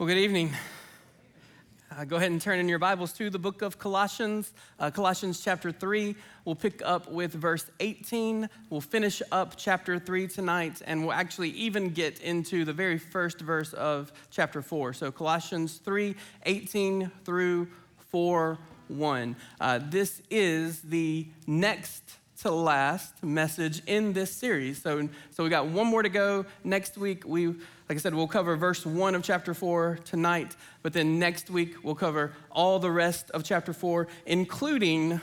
Well, good evening. Uh, go ahead and turn in your Bibles to the book of Colossians, uh, Colossians chapter 3. We'll pick up with verse 18. We'll finish up chapter 3 tonight, and we'll actually even get into the very first verse of chapter 4. So, Colossians 3 18 through 4 1. Uh, this is the next to last message in this series. So, so we got one more to go. Next week, we, like I said, we'll cover verse one of chapter four tonight, but then next week, we'll cover all the rest of chapter four, including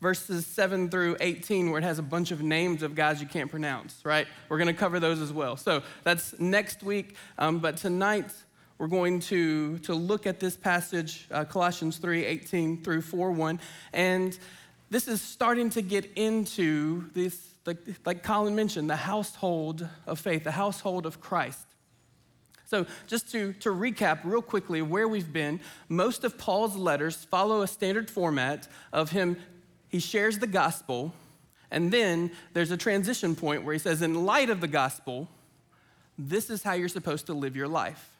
verses 7 through 18, where it has a bunch of names of guys you can't pronounce, right? We're going to cover those as well. So that's next week. Um, but tonight, we're going to, to look at this passage, uh, Colossians 3 18 through 4 1. And this is starting to get into this, like, like Colin mentioned, the household of faith, the household of Christ. So, just to, to recap real quickly where we've been, most of Paul's letters follow a standard format of him, he shares the gospel, and then there's a transition point where he says, in light of the gospel, this is how you're supposed to live your life.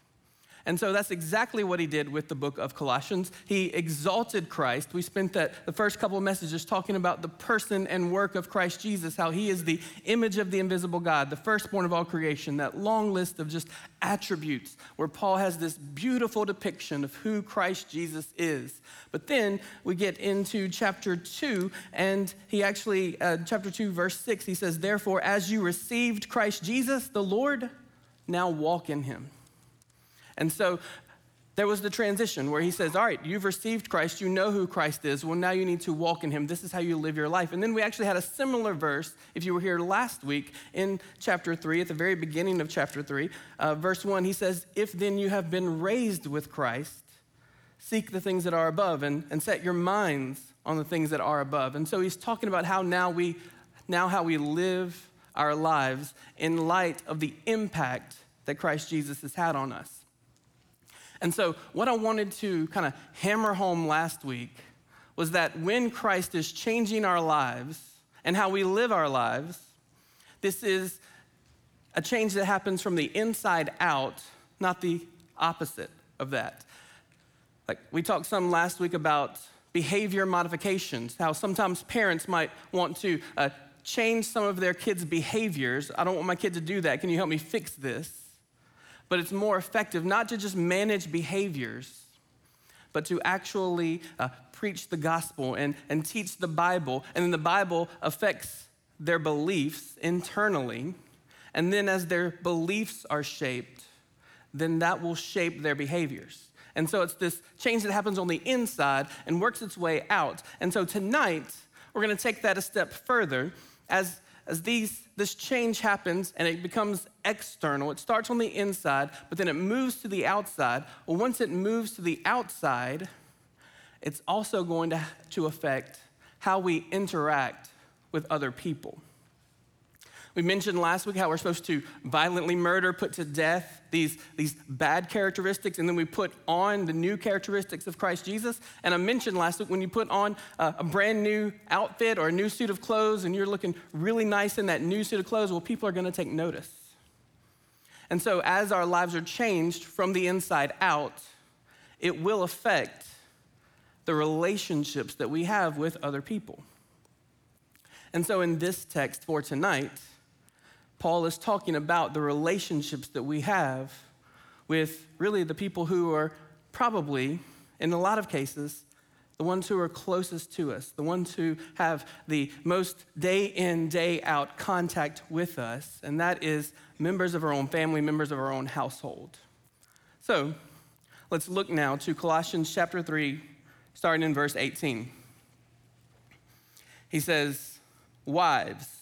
And so that's exactly what he did with the book of Colossians. He exalted Christ. We spent the first couple of messages talking about the person and work of Christ Jesus, how he is the image of the invisible God, the firstborn of all creation, that long list of just attributes where Paul has this beautiful depiction of who Christ Jesus is. But then we get into chapter 2, and he actually, uh, chapter 2, verse 6, he says, Therefore, as you received Christ Jesus, the Lord, now walk in him. And so there was the transition where he says, All right, you've received Christ, you know who Christ is. Well, now you need to walk in him. This is how you live your life. And then we actually had a similar verse, if you were here last week, in chapter 3, at the very beginning of chapter 3, uh, verse 1. He says, If then you have been raised with Christ, seek the things that are above and, and set your minds on the things that are above. And so he's talking about how now we, now how we live our lives in light of the impact that Christ Jesus has had on us. And so, what I wanted to kind of hammer home last week was that when Christ is changing our lives and how we live our lives, this is a change that happens from the inside out, not the opposite of that. Like we talked some last week about behavior modifications, how sometimes parents might want to uh, change some of their kids' behaviors. I don't want my kid to do that. Can you help me fix this? But it's more effective not to just manage behaviors, but to actually uh, preach the gospel and, and teach the Bible. And then the Bible affects their beliefs internally. And then as their beliefs are shaped, then that will shape their behaviors. And so it's this change that happens on the inside and works its way out. And so tonight, we're going to take that a step further as as these, this change happens and it becomes external, it starts on the inside, but then it moves to the outside. Well, once it moves to the outside, it's also going to, to affect how we interact with other people. We mentioned last week how we're supposed to violently murder, put to death these, these bad characteristics, and then we put on the new characteristics of Christ Jesus. And I mentioned last week when you put on a, a brand new outfit or a new suit of clothes and you're looking really nice in that new suit of clothes, well, people are going to take notice. And so as our lives are changed from the inside out, it will affect the relationships that we have with other people. And so in this text for tonight, Paul is talking about the relationships that we have with really the people who are probably, in a lot of cases, the ones who are closest to us, the ones who have the most day in, day out contact with us, and that is members of our own family, members of our own household. So let's look now to Colossians chapter 3, starting in verse 18. He says, Wives,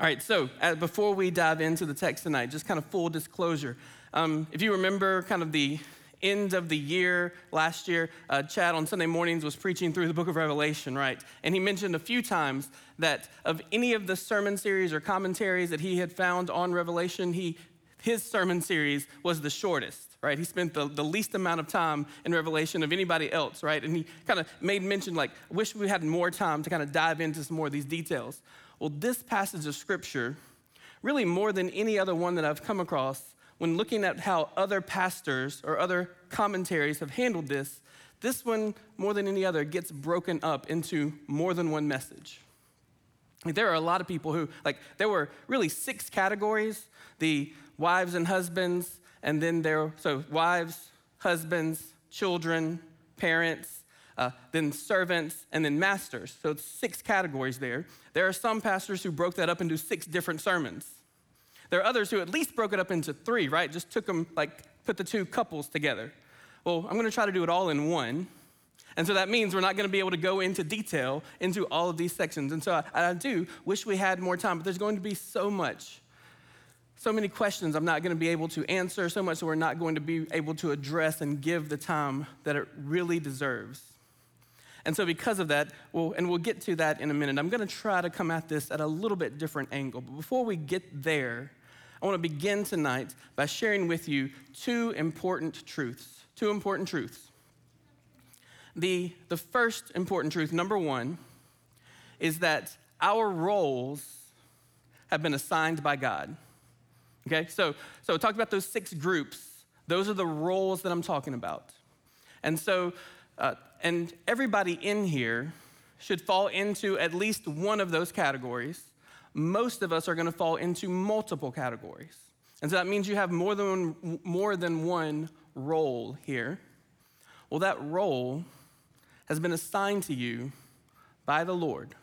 All right, so uh, before we dive into the text tonight, just kind of full disclosure. Um, if you remember kind of the end of the year last year, uh, Chad on Sunday mornings was preaching through the book of Revelation, right? And he mentioned a few times that of any of the sermon series or commentaries that he had found on Revelation, he, his sermon series was the shortest, right? He spent the, the least amount of time in Revelation of anybody else, right? And he kind of made mention, like, wish we had more time to kind of dive into some more of these details. Well, this passage of scripture, really more than any other one that I've come across, when looking at how other pastors or other commentaries have handled this, this one, more than any other, gets broken up into more than one message. Like, there are a lot of people who, like, there were really six categories the wives and husbands, and then there, so wives, husbands, children, parents, uh, then servants, and then masters. So it's six categories there. There are some pastors who broke that up into six different sermons. There are others who at least broke it up into three, right? Just took them, like, put the two couples together. Well, I'm gonna try to do it all in one. And so that means we're not gonna be able to go into detail into all of these sections. And so I, I do wish we had more time, but there's going to be so much so many questions I'm not going to be able to answer, so much that we're not going to be able to address and give the time that it really deserves. And so, because of that, well, and we'll get to that in a minute, I'm going to try to come at this at a little bit different angle. But before we get there, I want to begin tonight by sharing with you two important truths. Two important truths. The, the first important truth, number one, is that our roles have been assigned by God. Okay, so, so talked about those six groups. Those are the roles that I'm talking about. And so uh, and everybody in here should fall into at least one of those categories. Most of us are going to fall into multiple categories. And so that means you have more than, more than one role here. Well, that role has been assigned to you by the Lord.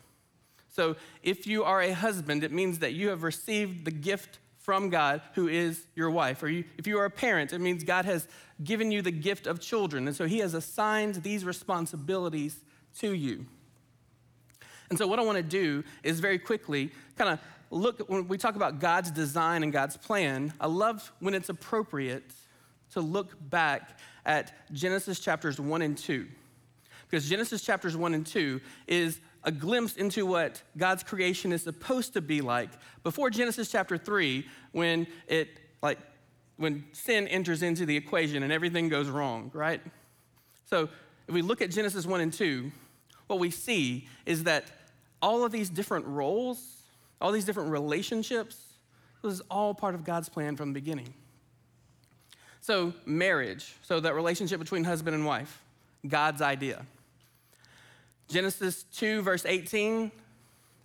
So if you are a husband, it means that you have received the gift from God who is your wife. Or you, if you are a parent, it means God has given you the gift of children. And so he has assigned these responsibilities to you. And so, what I want to do is very quickly kind of look, when we talk about God's design and God's plan, I love when it's appropriate to look back at Genesis chapters 1 and 2. Because Genesis chapters 1 and 2 is a glimpse into what God's creation is supposed to be like before Genesis chapter 3 when it like when sin enters into the equation and everything goes wrong, right? So, if we look at Genesis 1 and 2, what we see is that all of these different roles, all these different relationships, this is all part of God's plan from the beginning. So, marriage, so that relationship between husband and wife, God's idea. Genesis 2, verse 18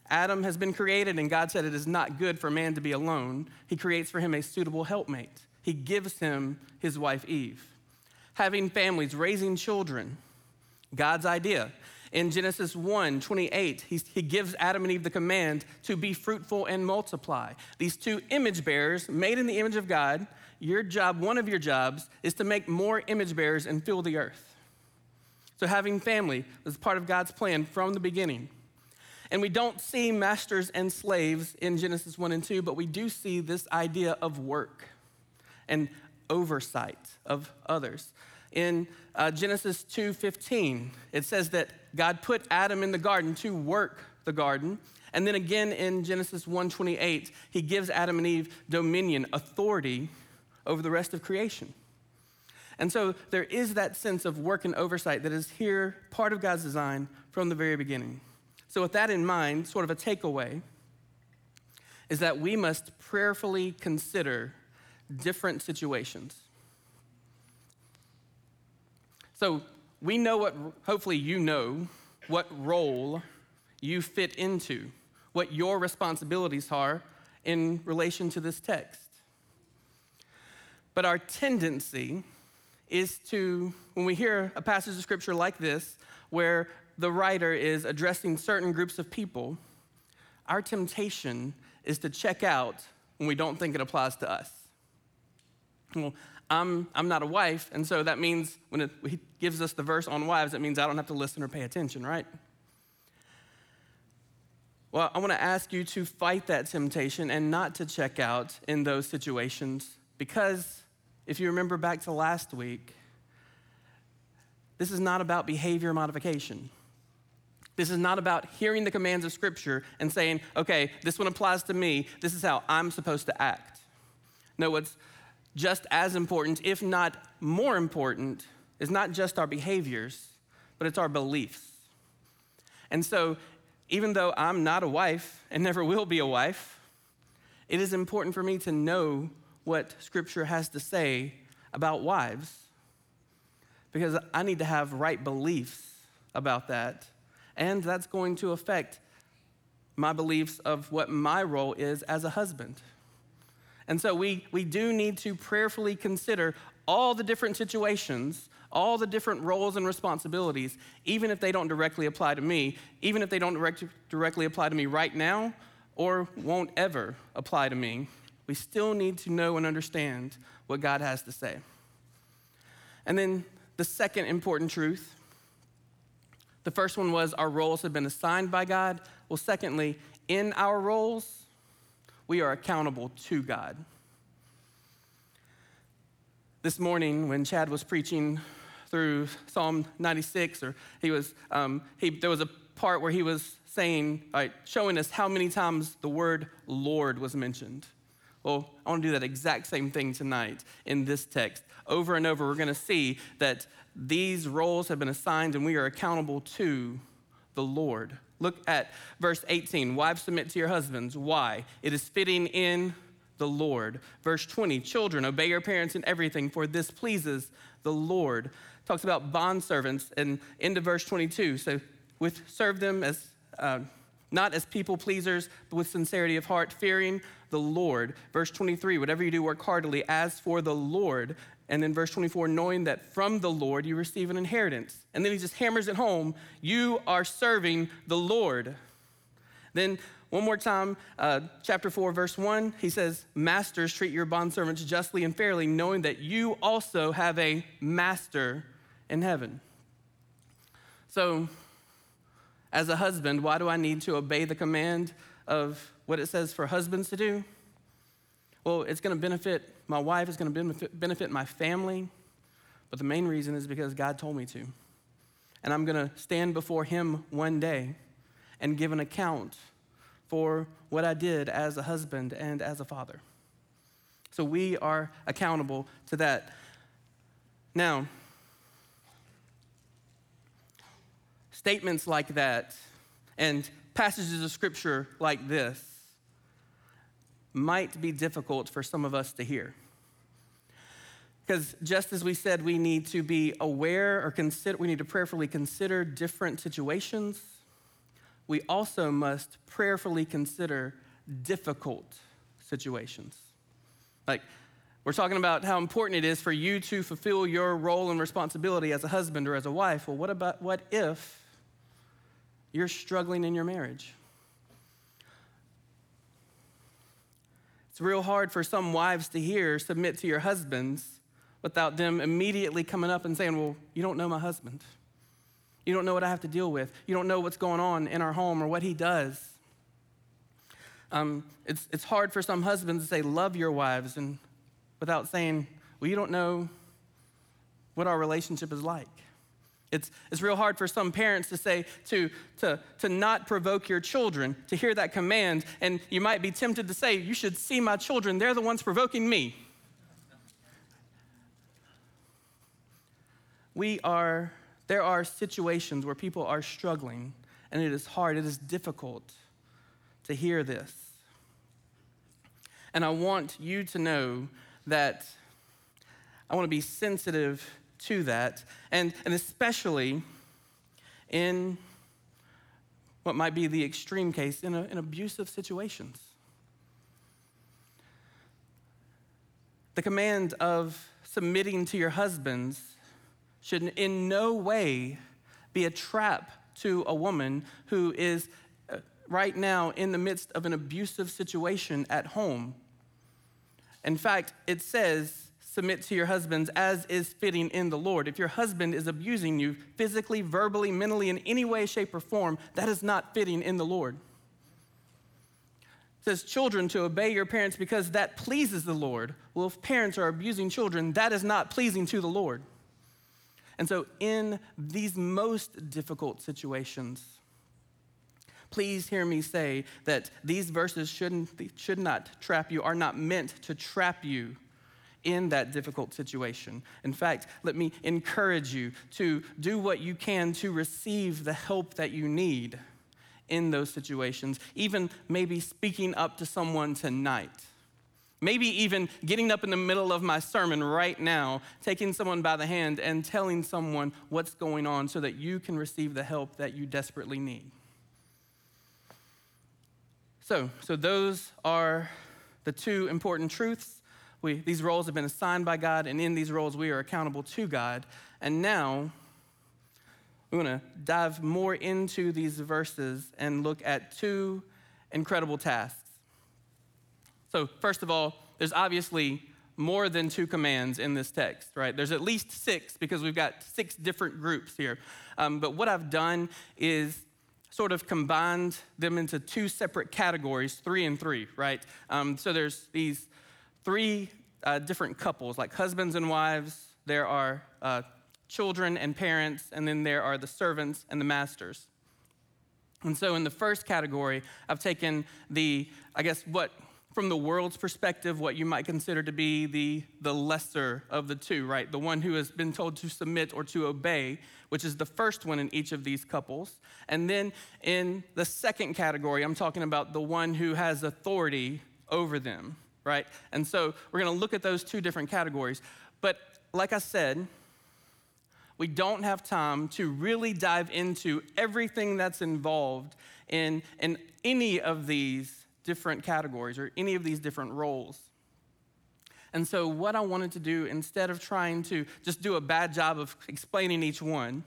Adam has been created, and God said it is not good for man to be alone. He creates for him a suitable helpmate. He gives him his wife Eve. Having families, raising children, God's idea. In Genesis 1 28, he gives Adam and Eve the command to be fruitful and multiply. These two image bearers, made in the image of God, your job, one of your jobs, is to make more image bearers and fill the earth. So, having family is part of God's plan from the beginning. And we don't see masters and slaves in Genesis 1 and 2, but we do see this idea of work and oversight of others. In uh, Genesis 2:15, it says that God put Adam in the garden to work the garden. And then again in Genesis 1:28, he gives Adam and Eve dominion, authority over the rest of creation. And so there is that sense of work and oversight that is here, part of God's design from the very beginning. So, with that in mind, sort of a takeaway is that we must prayerfully consider different situations. So, we know what, hopefully, you know what role you fit into, what your responsibilities are in relation to this text. But our tendency is to, when we hear a passage of scripture like this, where the writer is addressing certain groups of people, our temptation is to check out when we don't think it applies to us. Well, I'm, I'm not a wife, and so that means when it, he gives us the verse on wives, it means I don't have to listen or pay attention, right? Well, I want to ask you to fight that temptation and not to check out in those situations because if you remember back to last week, this is not about behavior modification. This is not about hearing the commands of Scripture and saying, okay, this one applies to me. This is how I'm supposed to act. No, what's just as important, if not more important, is not just our behaviors, but it's our beliefs. And so even though I'm not a wife and never will be a wife, it is important for me to know what Scripture has to say about wives because I need to have right beliefs about that. And that's going to affect my beliefs of what my role is as a husband. And so we, we do need to prayerfully consider all the different situations all the different roles and responsibilities, even if they don't directly apply to me, even if they don't direct, directly apply to me right now or won't ever apply to me, we still need to know and understand what God has to say. And then the second important truth the first one was our roles have been assigned by God. Well, secondly, in our roles, we are accountable to God. This morning, when Chad was preaching through Psalm 96, or he was, um, he, there was a part where he was saying, showing us how many times the word Lord was mentioned. Well, I want to do that exact same thing tonight in this text. Over and over, we're going to see that these roles have been assigned and we are accountable to the Lord. Look at verse 18. Wives, submit to your husbands. Why? It is fitting in the Lord. Verse 20. Children, obey your parents in everything, for this pleases the Lord talks about bond servants and into verse 22. So, with serve them as uh, not as people pleasers, but with sincerity of heart, fearing the Lord. Verse 23, whatever you do, work heartily as for the Lord. And then verse 24, knowing that from the Lord you receive an inheritance. And then he just hammers it home you are serving the Lord. Then one more time, uh, chapter 4, verse 1, he says, Masters, treat your bondservants justly and fairly, knowing that you also have a master in heaven. So, as a husband, why do I need to obey the command of what it says for husbands to do? Well, it's going to benefit my wife, it's going to benefit, my family, but the main reason is because God told me to. And I'm going to stand before Him one day and give an account for what I did as a husband and as a father. So we are accountable to that. Now, statements like that and passages of scripture like this might be difficult for some of us to hear. Because just as we said, we need to be aware or consider, we need to prayerfully consider different situations, we also must prayerfully consider difficult situations. Like, we're talking about how important it is for you to fulfill your role and responsibility as a husband or as a wife. Well, what about what if you're struggling in your marriage. It's real hard for some wives to hear submit to your husbands without them immediately coming up and saying, Well, you don't know my husband. You don't know what I have to deal with. You don't know what's going on in our home or what he does. Um, it's, it's hard for some husbands to say, Love your wives, and without saying, Well, you don't know what our relationship is like. It's, it's real hard for some parents to say to, to, to not provoke your children, to hear that command, and you might be tempted to say, You should see my children, they're the ones provoking me. We are, there are situations where people are struggling, and it is hard, it is difficult to hear this. And I want you to know that I want to be sensitive to that, and, and especially in what might be the extreme case in, a, in abusive situations. the command of submitting to your husbands should in no way be a trap to a woman who is uh, right now in the midst of an abusive situation at home. In fact, it says, submit to your husbands as is fitting in the Lord. If your husband is abusing you physically, verbally, mentally, in any way, shape, or form, that is not fitting in the Lord. It says, children, to obey your parents because that pleases the Lord. Well, if parents are abusing children, that is not pleasing to the Lord. And so, in these most difficult situations, please hear me say that these verses shouldn't, should not trap you, are not meant to trap you in that difficult situation. In fact, let me encourage you to do what you can to receive the help that you need in those situations, even maybe speaking up to someone tonight. Maybe even getting up in the middle of my sermon right now, taking someone by the hand and telling someone what's going on so that you can receive the help that you desperately need. So, so those are the two important truths we, these roles have been assigned by God, and in these roles, we are accountable to God. And now, we want to dive more into these verses and look at two incredible tasks. So, first of all, there's obviously more than two commands in this text, right? There's at least six because we've got six different groups here. Um, but what I've done is sort of combined them into two separate categories, three and three, right? Um, so there's these three uh, different couples, like husbands and wives. There are uh, children and parents, and then there are the servants and the masters. And so, in the first category, I've taken the, I guess, what, from the world's perspective, what you might consider to be the, the lesser of the two, right? The one who has been told to submit or to obey, which is the first one in each of these couples. And then in the second category, I'm talking about the one who has authority over them right? And so we're going to look at those two different categories. But like I said, we don't have time to really dive into everything that's involved in, in any of these different categories or any of these different roles. And so, what I wanted to do, instead of trying to just do a bad job of explaining each one,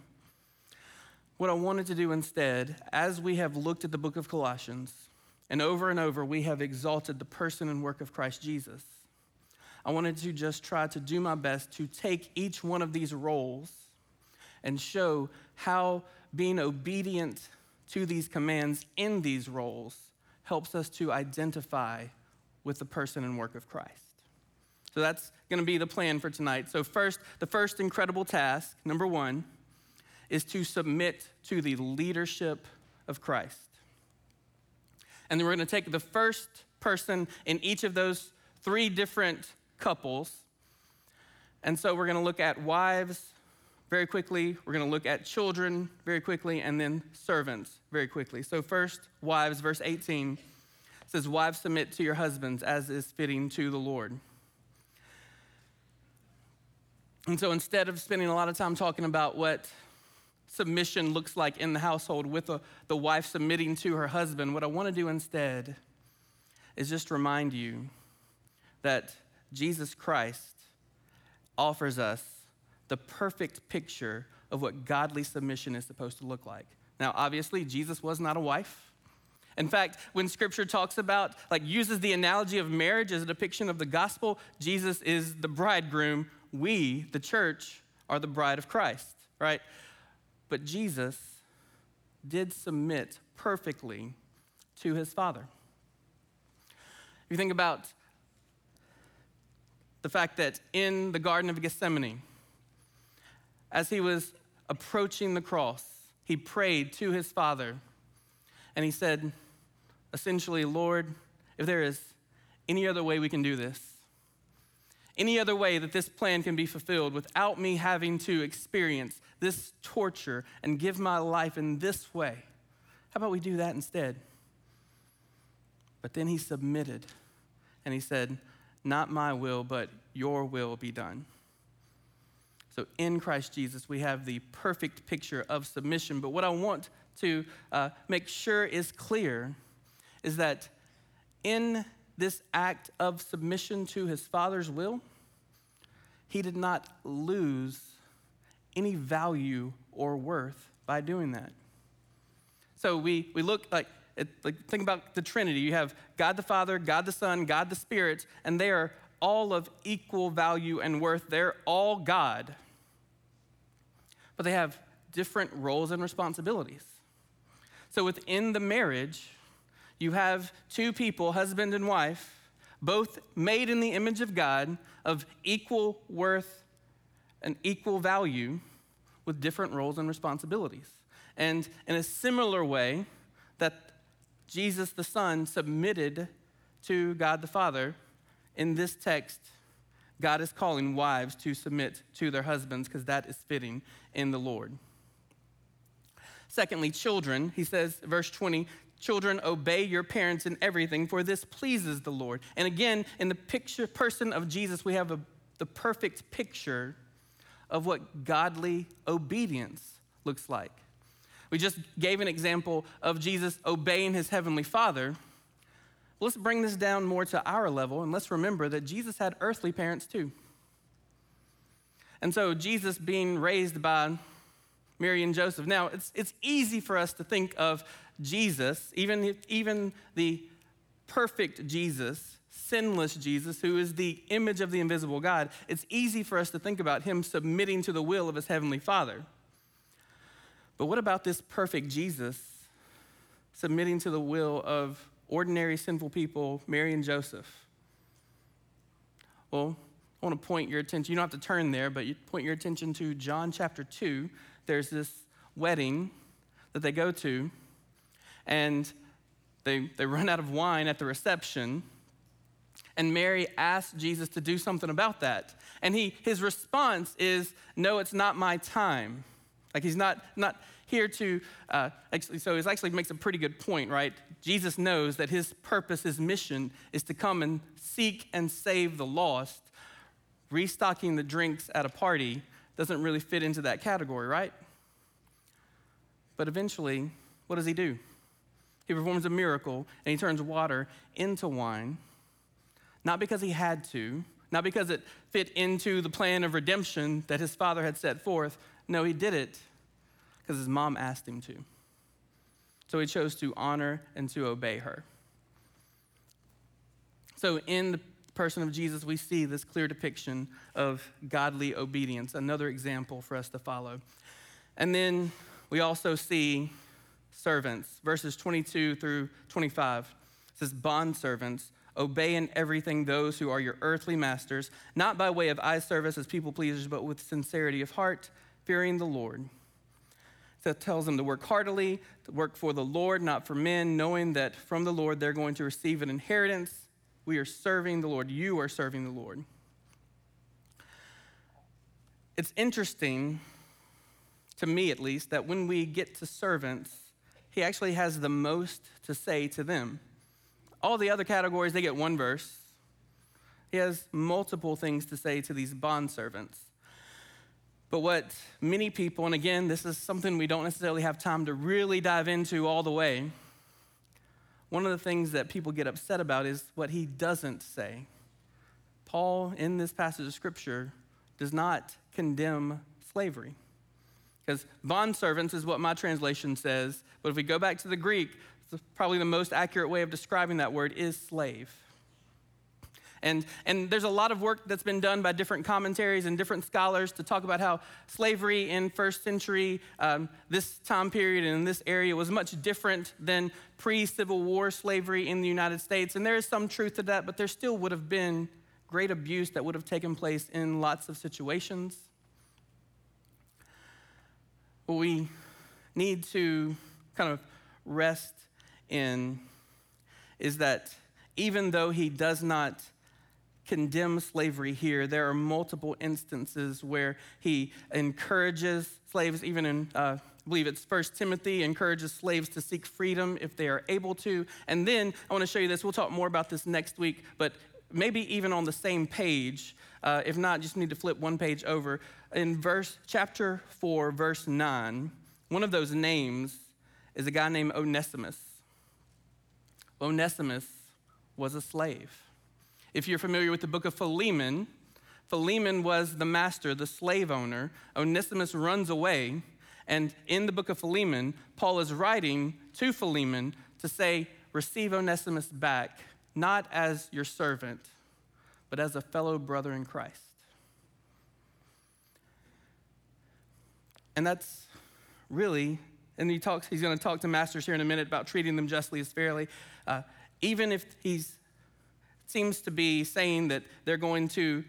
what I wanted to do instead, as we have looked at the book of Colossians, and over and over, we have exalted the person and work of Christ Jesus. I wanted to just try to do my best to take each one of these roles and show how being obedient to these commands in these roles helps us to identify with the person and work of Christ. So that's going to be the plan for tonight. So, first, the first incredible task, number one, is to submit to the leadership of Christ. And then we're going to take the first person in each of those three different couples. And so we're going to look at wives very quickly, we're going to look at children very quickly, and then servants very quickly. So, first, wives, verse 18 says, Wives, submit to your husbands as is fitting to the Lord. And so instead of spending a lot of time talking about what submission looks like in the household with a, the wife submitting to her husband, what I want to do instead is just remind you that Jesus Christ offers us the perfect picture of what godly submission is supposed to look like. Now, obviously, Jesus was not a wife. In fact, when scripture talks about, like, uses the analogy of marriage as a depiction of the gospel, Jesus is the bridegroom. We, the church, are the bride of Christ, right? But Jesus did submit perfectly to his Father. If you think about the fact that in the Garden of Gethsemane, as he was approaching the cross, he prayed to his Father and he said, essentially, Lord, if there is any other way we can do this, any other way that this plan can be fulfilled without me having to experience this torture and give my life in this way. How about we do that instead? But then he submitted and he said, Not my will, but your will be done. So in Christ Jesus, we have the perfect picture of submission. But what I want to uh, make sure is clear is that in this act of submission to his Father's will, he did not lose any value or worth by doing that. So we, we look like, it, like, think about the Trinity. You have God the Father, God the Son, God the Spirit, and they are all of equal value and worth. They're all God. But they have different roles and responsibilities. So within the marriage, you have two people, husband and wife, both made in the image of God, of equal worth and equal value, with different roles and responsibilities. And in a similar way that Jesus the Son submitted to God the Father, in this text, God is calling wives to submit to their husbands because that is fitting in the Lord. Secondly, children, he says, verse 20, children, obey your parents in everything, for this pleases the Lord. And again, in the picture person of Jesus, we have a, the perfect picture of what godly obedience looks like. We just gave an example of Jesus obeying his heavenly Father. Let's bring this down more to our level, and let's remember that Jesus had earthly parents too. And so, Jesus being raised by Mary and Joseph. Now, it's, it's easy for us to think of Jesus, even, even the perfect Jesus, sinless Jesus, who is the image of the invisible God. It's easy for us to think about him submitting to the will of his heavenly Father. But what about this perfect Jesus submitting to the will of ordinary sinful people, Mary and Joseph? Well, I want to point your attention, you don't have to turn there, but you point your attention to John chapter 2. There's this wedding that they go to, and they, they run out of wine at the reception. And Mary asks Jesus to do something about that. And he, his response is, No, it's not my time. Like he's not, not here to, uh, actually, so he actually makes a pretty good point, right? Jesus knows that his purpose, his mission is to come and seek and save the lost. Restocking the drinks at a party doesn't really fit into that category, right? But eventually, what does he do? He performs a miracle and he turns water into wine, not because he had to, not because it fit into the plan of redemption that his father had set forth, no, he did it because his mom asked him to. So he chose to honor and to obey her. So, in the person of Jesus, we see this clear depiction of godly obedience, another example for us to follow. And then we also see servants, verses 22 through 25. It says, Bond servants, obey in everything those who are your earthly masters, not by way of eye service as people pleasers, but with sincerity of heart fearing the Lord. That tells them to work heartily, to work for the Lord, not for men, knowing that from the Lord they're going to receive an inheritance. We are serving the Lord. You are serving the Lord. It's interesting, to me at least, that when we get to servants, he actually has the most to say to them. All the other categories, they get one verse. He has multiple things to say to these bond servants. But what many people, and again, this is something we don't necessarily have time to really dive into all the way, one of the things that people get upset about is what he doesn't say. Paul, in this passage of scripture, does not condemn slavery. Because bondservants is what my translation says, but if we go back to the Greek, probably the most accurate way of describing that word is slave. And, and there's a lot of work that's been done by different commentaries and different scholars to talk about how slavery in first century, um, this time period and in this area was much different than pre Civil War slavery in the United States. And there is some truth to that, but there still would have been great abuse that would have taken place in lots of situations. We need to kind of rest in is that even though he does not condemn slavery here. There are multiple instances where he encourages slaves, even in, uh, I believe it's First Timothy, encourages slaves to seek freedom if they are able to. And then I want to show you this. We'll talk more about this next week, but maybe even on the same page. Uh, if not, just need to flip one page over. In verse chapter 4, verse 9, one of those names is a guy named Onesimus. Onesimus was a slave. If you're familiar with the book of Philemon, Philemon was the master, the slave owner. Onesimus runs away. And in the book of Philemon, Paul is writing to Philemon to say, Receive Onesimus back, not as your servant, but as a fellow brother in Christ. And that's really, and he talks, he's going to talk to masters here in a minute about treating them justly as fairly. Uh, even if he seems to be saying that they're going to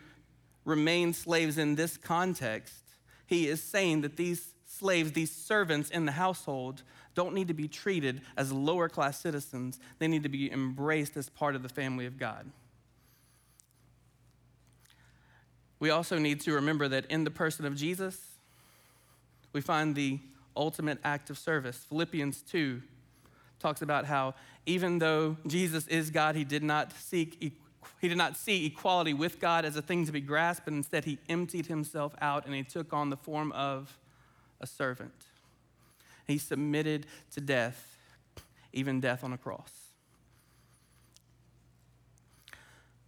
remain slaves in this context, he is saying that these slaves, these servants in the household, don't need to be treated as lower class citizens. They need to be embraced as part of the family of God. We also need to remember that in the person of Jesus, we find the ultimate act of service. Philippians 2 talks about how even though Jesus is God, he did not seek he did not see equality with God as a thing to be grasped, but instead he emptied himself out and he took on the form of a servant. He submitted to death, even death on a cross.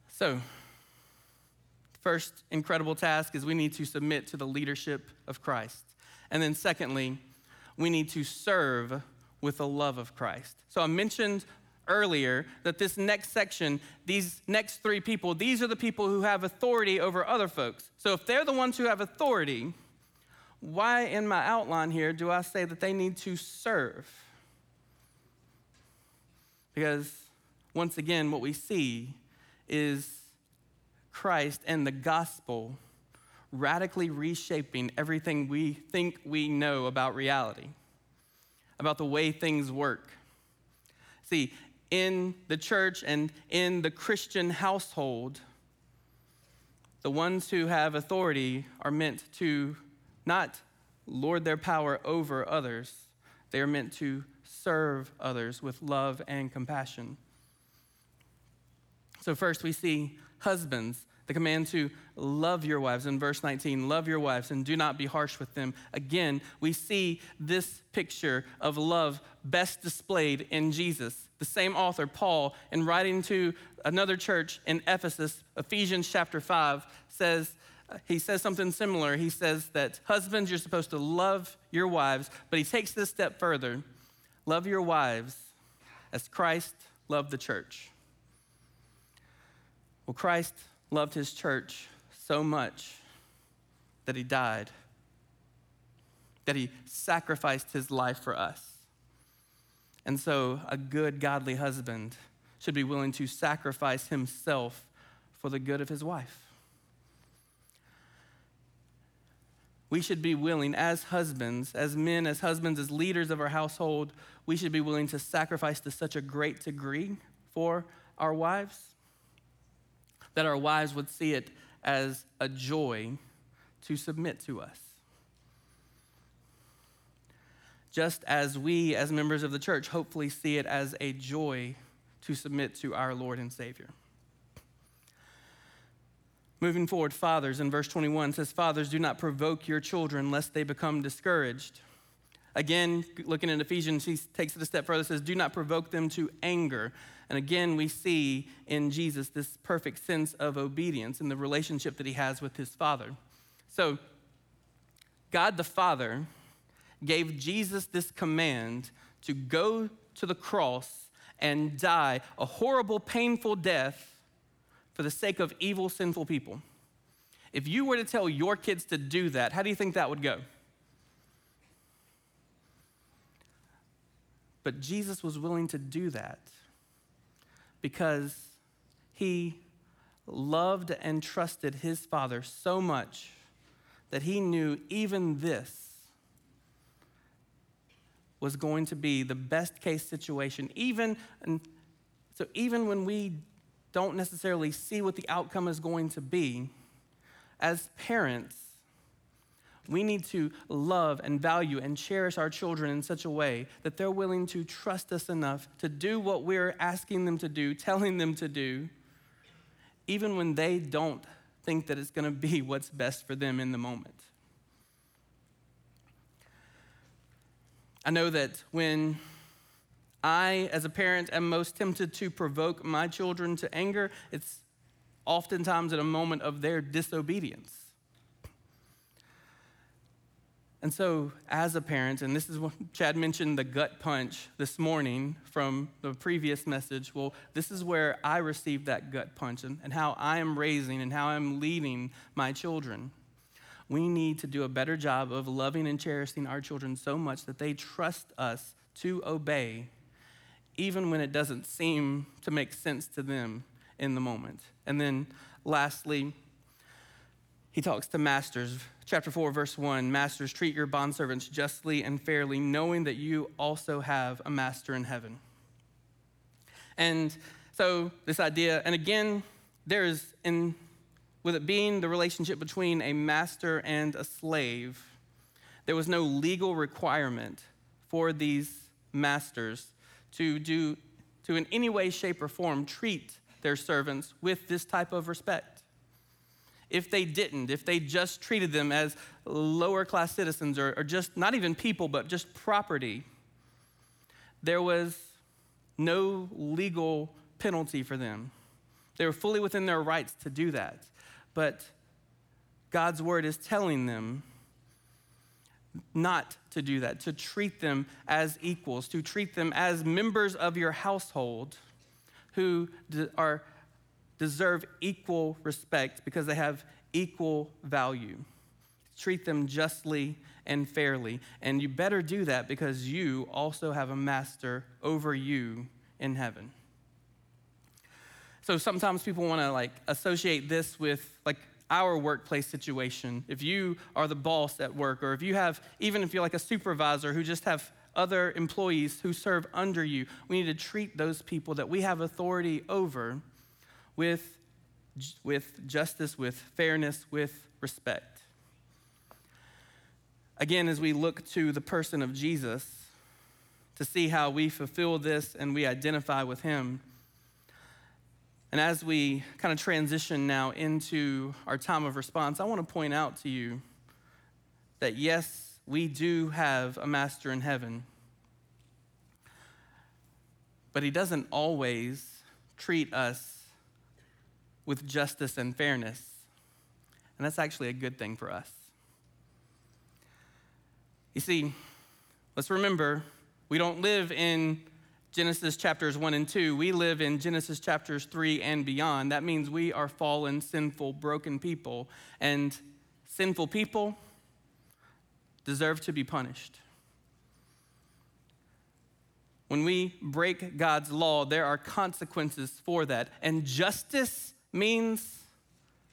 So, first incredible task is we need to submit to the leadership of Christ. And then, secondly, we need to serve with the love of Christ. So, I mentioned earlier that this next section, these next three people, these are the people who have authority over other folks. So, if they're the ones who have authority, why in my outline here do I say that they need to serve? Because once again, what we see is Christ and the gospel radically reshaping everything we think we know about reality, about the way things work. See, in the church and in the Christian household, the ones who have authority are meant to not lord their power over others, they are meant to serve others with love and compassion. So, first, we see husbands the command to love your wives in verse 19 love your wives and do not be harsh with them. Again, we see this picture of love best displayed in Jesus. The same author, Paul, in writing to another church in Ephesus, Ephesians chapter 5, says, he says something similar. He says that husbands, you're supposed to love your wives, but he takes this step further love your wives as Christ loved the church. Well, Christ loved his church so much that he died, that he sacrificed his life for us. And so, a good, godly husband should be willing to sacrifice himself for the good of his wife. We should be willing, as husbands, as men, as husbands, as leaders of our household, we should be willing to sacrifice to such a great degree for our wives that our wives would see it as a joy to submit to us. Just as we, as members of the church, hopefully see it as a joy to submit to our Lord and Savior. Moving forward, fathers, in verse 21 says, Fathers, do not provoke your children lest they become discouraged. Again, looking at Ephesians, he takes it a step further, says, Do not provoke them to anger. And again, we see in Jesus this perfect sense of obedience in the relationship that he has with his Father. So, God the Father gave Jesus this command to go to the cross and die a horrible, painful death for the sake of evil, sinful people. If you were to tell your kids to do that, how do you think that would go? But Jesus was willing to do that because he loved and trusted his father so much that he knew even this was going to be the best case situation even and so even when we don't necessarily see what the outcome is going to be as parents we need to love and value and cherish our children in such a way that they're willing to trust us enough to do what we're asking them to do, telling them to do, even when they don't think that it's going to be what's best for them in the moment. I know that when I, as a parent, am most tempted to provoke my children to anger, it's oftentimes at a moment of their disobedience. And so, as a parent, and this is what Chad mentioned the gut punch this morning from the previous message. Well, this is where I received that gut punch and, and how I am raising and how I'm leading my children. We need to do a better job of loving and cherishing our children so much that they trust us to obey, even when it doesn't seem to make sense to them in the moment. And then, lastly, he talks to masters. Chapter 4, verse 1 Masters, treat your bondservants justly and fairly, knowing that you also have a master in heaven. And so, this idea, and again, there is, in, with it being the relationship between a master and a slave, there was no legal requirement for these masters to do, to in any way, shape, or form treat their servants with this type of respect if they didn't, if they just treated them as lower class citizens or, or just not even people, but just property, there was no legal penalty for them. They were fully within their rights to do that. But God's word is telling them not to do that, to treat them as equals, to treat them as members of your household who are deserve equal respect because they have equal value. Treat them justly and fairly. And you better do that because you also have a master over you in heaven. So sometimes people want to like associate this with like our workplace situation. If you are the boss at work, or if you have, even if you're like a supervisor who just have other employees who serve under you, we need to treat those people that we have authority over with, with justice, with fairness, with respect. Again, as we look to the person of Jesus to see how we fulfill this and we identify with him, and as we kind of transition now into our time of response, I want to point out to you that yes, we do have a master in heaven, but he doesn't always treat us with justice and fairness. And that's actually a good thing for us. You see, let's remember we don't live in Genesis chapters 1 and 2. We live in Genesis chapters 3 and beyond. That means we are fallen, sinful, broken people. And sinful people deserve to be punished. When we break God's law, there are consequences for that. And justice means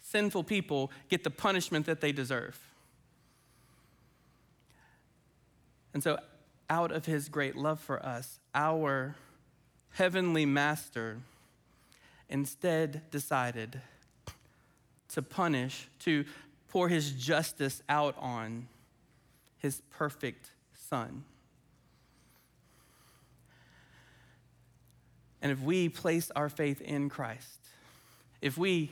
sinful people get the punishment that they deserve. And so, out of his great love for us, our heavenly master instead decided to punish, to pour his justice out on his perfect son. And if we place our faith in Christ, if we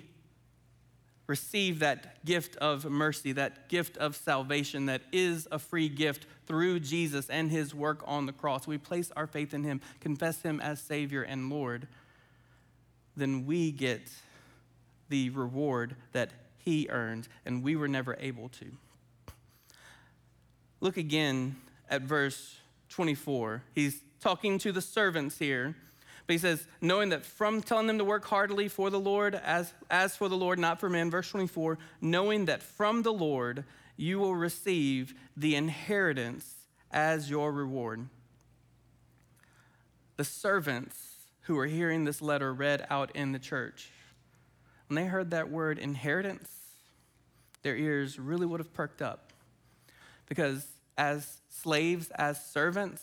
receive that gift of mercy, that gift of salvation that is a free gift through Jesus and his work on the cross, we place our faith in him, confess him as Savior and Lord, then we get the reward that he earned and we were never able to. Look again at verse 24. He's talking to the servants here but he says, knowing that from telling them to work heartily for the Lord, as, as for the Lord, not for men, verse 24, knowing that from the Lord you will receive the inheritance as your reward. The servants who were hearing this letter read out in the church, when they heard that word inheritance, their ears really would have perked up. Because as slaves, as servants,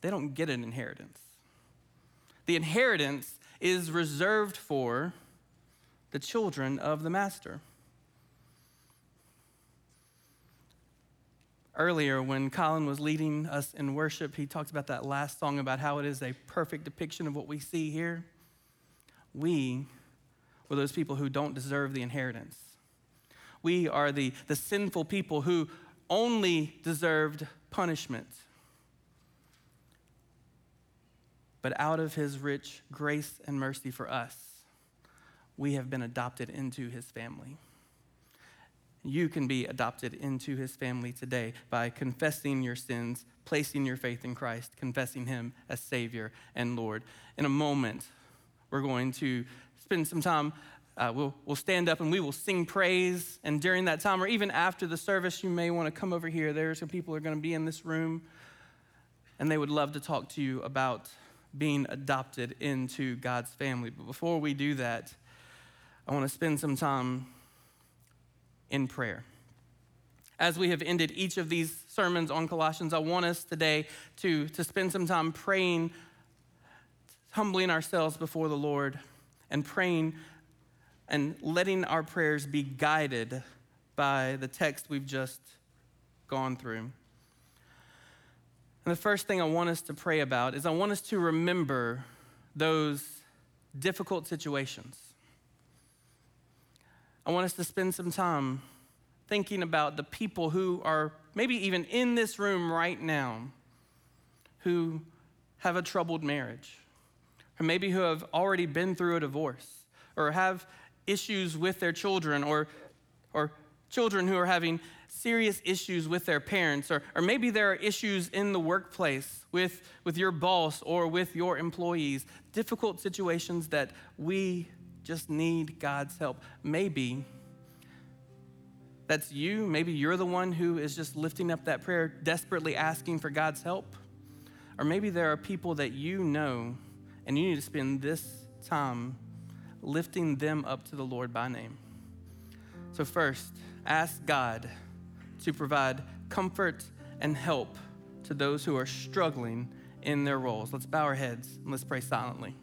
they don't get an inheritance. The inheritance is reserved for the children of the master. Earlier, when Colin was leading us in worship, he talked about that last song about how it is a perfect depiction of what we see here. We were those people who don't deserve the inheritance. We are the, the sinful people who only deserved punishment. But out of his rich grace and mercy for us, we have been adopted into his family. You can be adopted into his family today by confessing your sins, placing your faith in Christ, confessing him as Savior and Lord. In a moment, we're going to spend some time. Uh, we'll, we'll stand up and we will sing praise. And during that time, or even after the service, you may want to come over here. There are some people who are going to be in this room, and they would love to talk to you about being adopted into God's family. But before we do that, I want to spend some time in prayer. As we have ended each of these sermons on Colossians, I want us today to, to spend some time praying, humbling ourselves before the Lord, and praying and letting our prayers be guided by the text we've just gone through. And the first thing I want us to pray about is I want us to remember those difficult situations. I want us to spend some time thinking about the people who are maybe even in this room right now who have a troubled marriage, or maybe who have already been through a divorce, or have issues with their children, or, or children who are having serious issues with their parents, or, or maybe there are issues in the workplace with, with your boss or with your employees, difficult situations that we just need God's help. Maybe that's you. Maybe you're the one who is just lifting up that prayer, desperately asking for God's help. Or maybe there are people that you know and you need to spend this time lifting them up to the Lord by name. So, first, ask God to provide comfort and help to those who are struggling in their roles. Let's bow our heads and let's pray silently.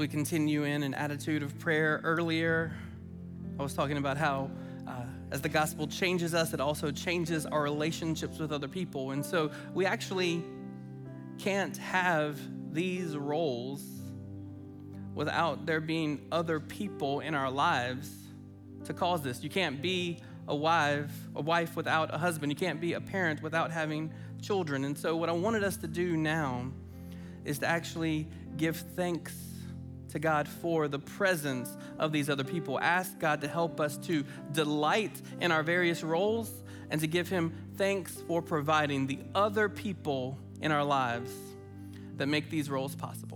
We continue in an attitude of prayer. Earlier, I was talking about how uh, as the gospel changes us, it also changes our relationships with other people. And so we actually can't have these roles without there being other people in our lives to cause this. You can't be a wife, a wife without a husband. You can't be a parent without having children. And so what I wanted us to do now is to actually give thanks to God for the presence of these other people. Ask God to help us to delight in our various roles and to give Him thanks for providing the other people in our lives that make these roles possible.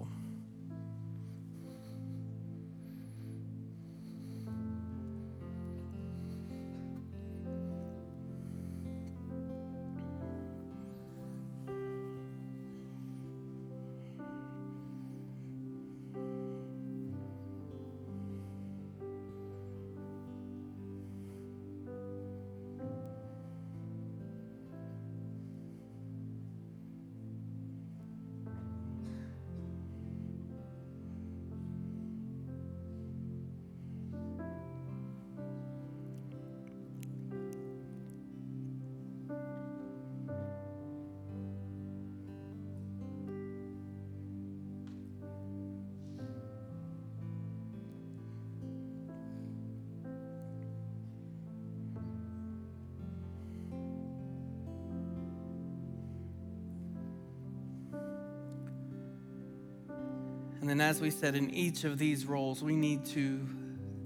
And then, as we said, in each of these roles, we need to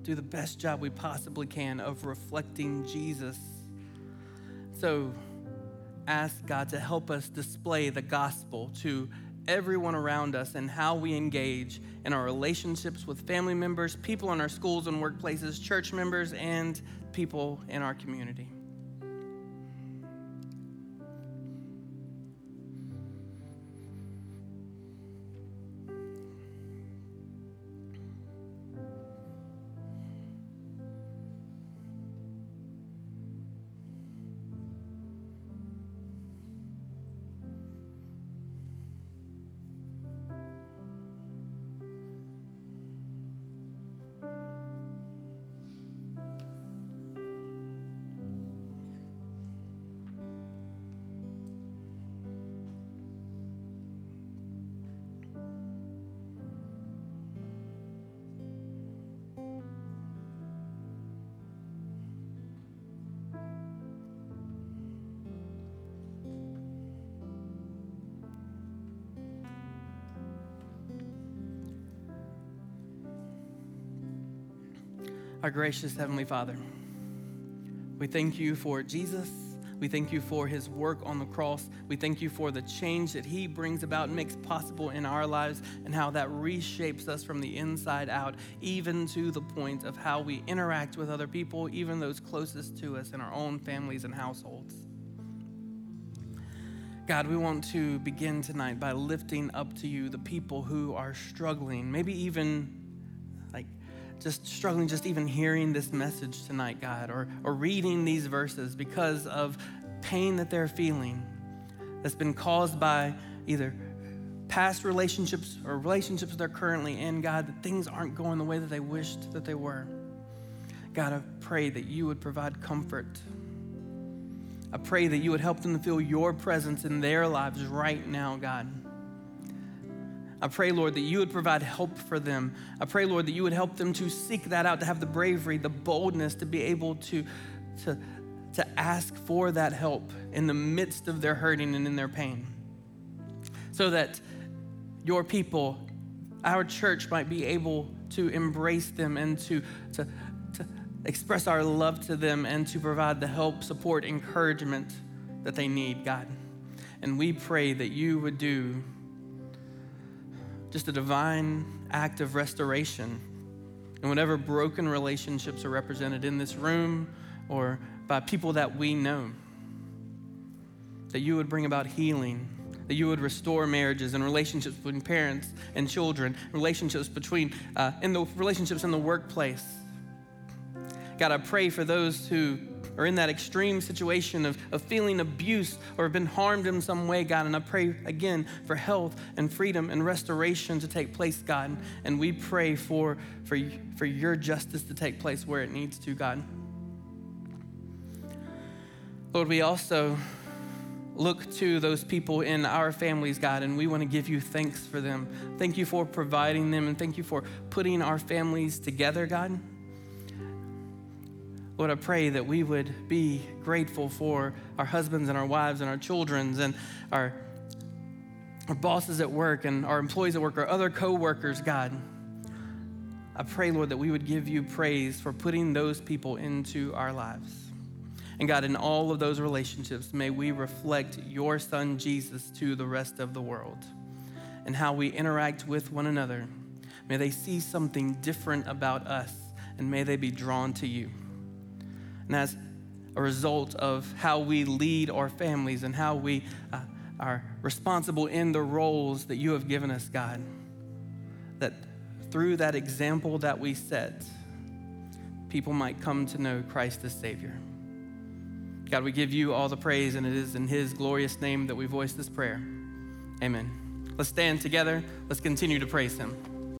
do the best job we possibly can of reflecting Jesus. So, ask God to help us display the gospel to everyone around us and how we engage in our relationships with family members, people in our schools and workplaces, church members, and people in our community. Our gracious Heavenly Father, we thank you for Jesus. We thank you for his work on the cross. We thank you for the change that he brings about and makes possible in our lives and how that reshapes us from the inside out, even to the point of how we interact with other people, even those closest to us in our own families and households. God, we want to begin tonight by lifting up to you the people who are struggling, maybe even just struggling, just even hearing this message tonight, God, or, or reading these verses because of pain that they're feeling that's been caused by either past relationships or relationships they're currently in, God, that things aren't going the way that they wished that they were. God, I pray that you would provide comfort I pray that you would help them to feel your presence in their lives right now, God. I pray, Lord, that you would provide help for them. I pray, Lord, that you would help them to seek that out, to have the bravery, the boldness to be able to, to, to ask for that help in the midst of their hurting and in their pain. So that your people, our church, might be able to embrace them and to, to, to express our love to them and to provide the help, support, encouragement that they need, God. And we pray that you would do just a divine act of restoration and whatever broken relationships are represented in this room or by people that we know. That you would bring about healing, that you would restore marriages and relationships between parents and children, relationships between, uh, in the relationships in the workplace, God, I pray for those who are in that extreme situation of, of feeling abuse or been harmed in some way, God. And I pray again for health and freedom and restoration to take place, God. And we pray for, for, for your justice to take place where it needs to, God. Lord, we also look to those people in our families, God, and we want to give you thanks for them. Thank you for providing them, and thank you for putting our families together, God. Lord, I pray that we would be grateful for our husbands and our wives and our children's and our, our bosses at work and our employees at work, our other co-workers, God. I pray, Lord, that we would give you praise for putting those people into our lives. And God, in all of those relationships, may we reflect your son Jesus to the rest of the world and how we interact with one another. May they see something different about us and may they be drawn to you. And as a result of how we lead our families and how we uh, are responsible in the roles that you have given us, God, that through that example that we set, people might come to know Christ as Savior. God, we give you all the praise, and it is in His glorious name that we voice this prayer. Amen. Let's stand together. Let's continue to praise Him.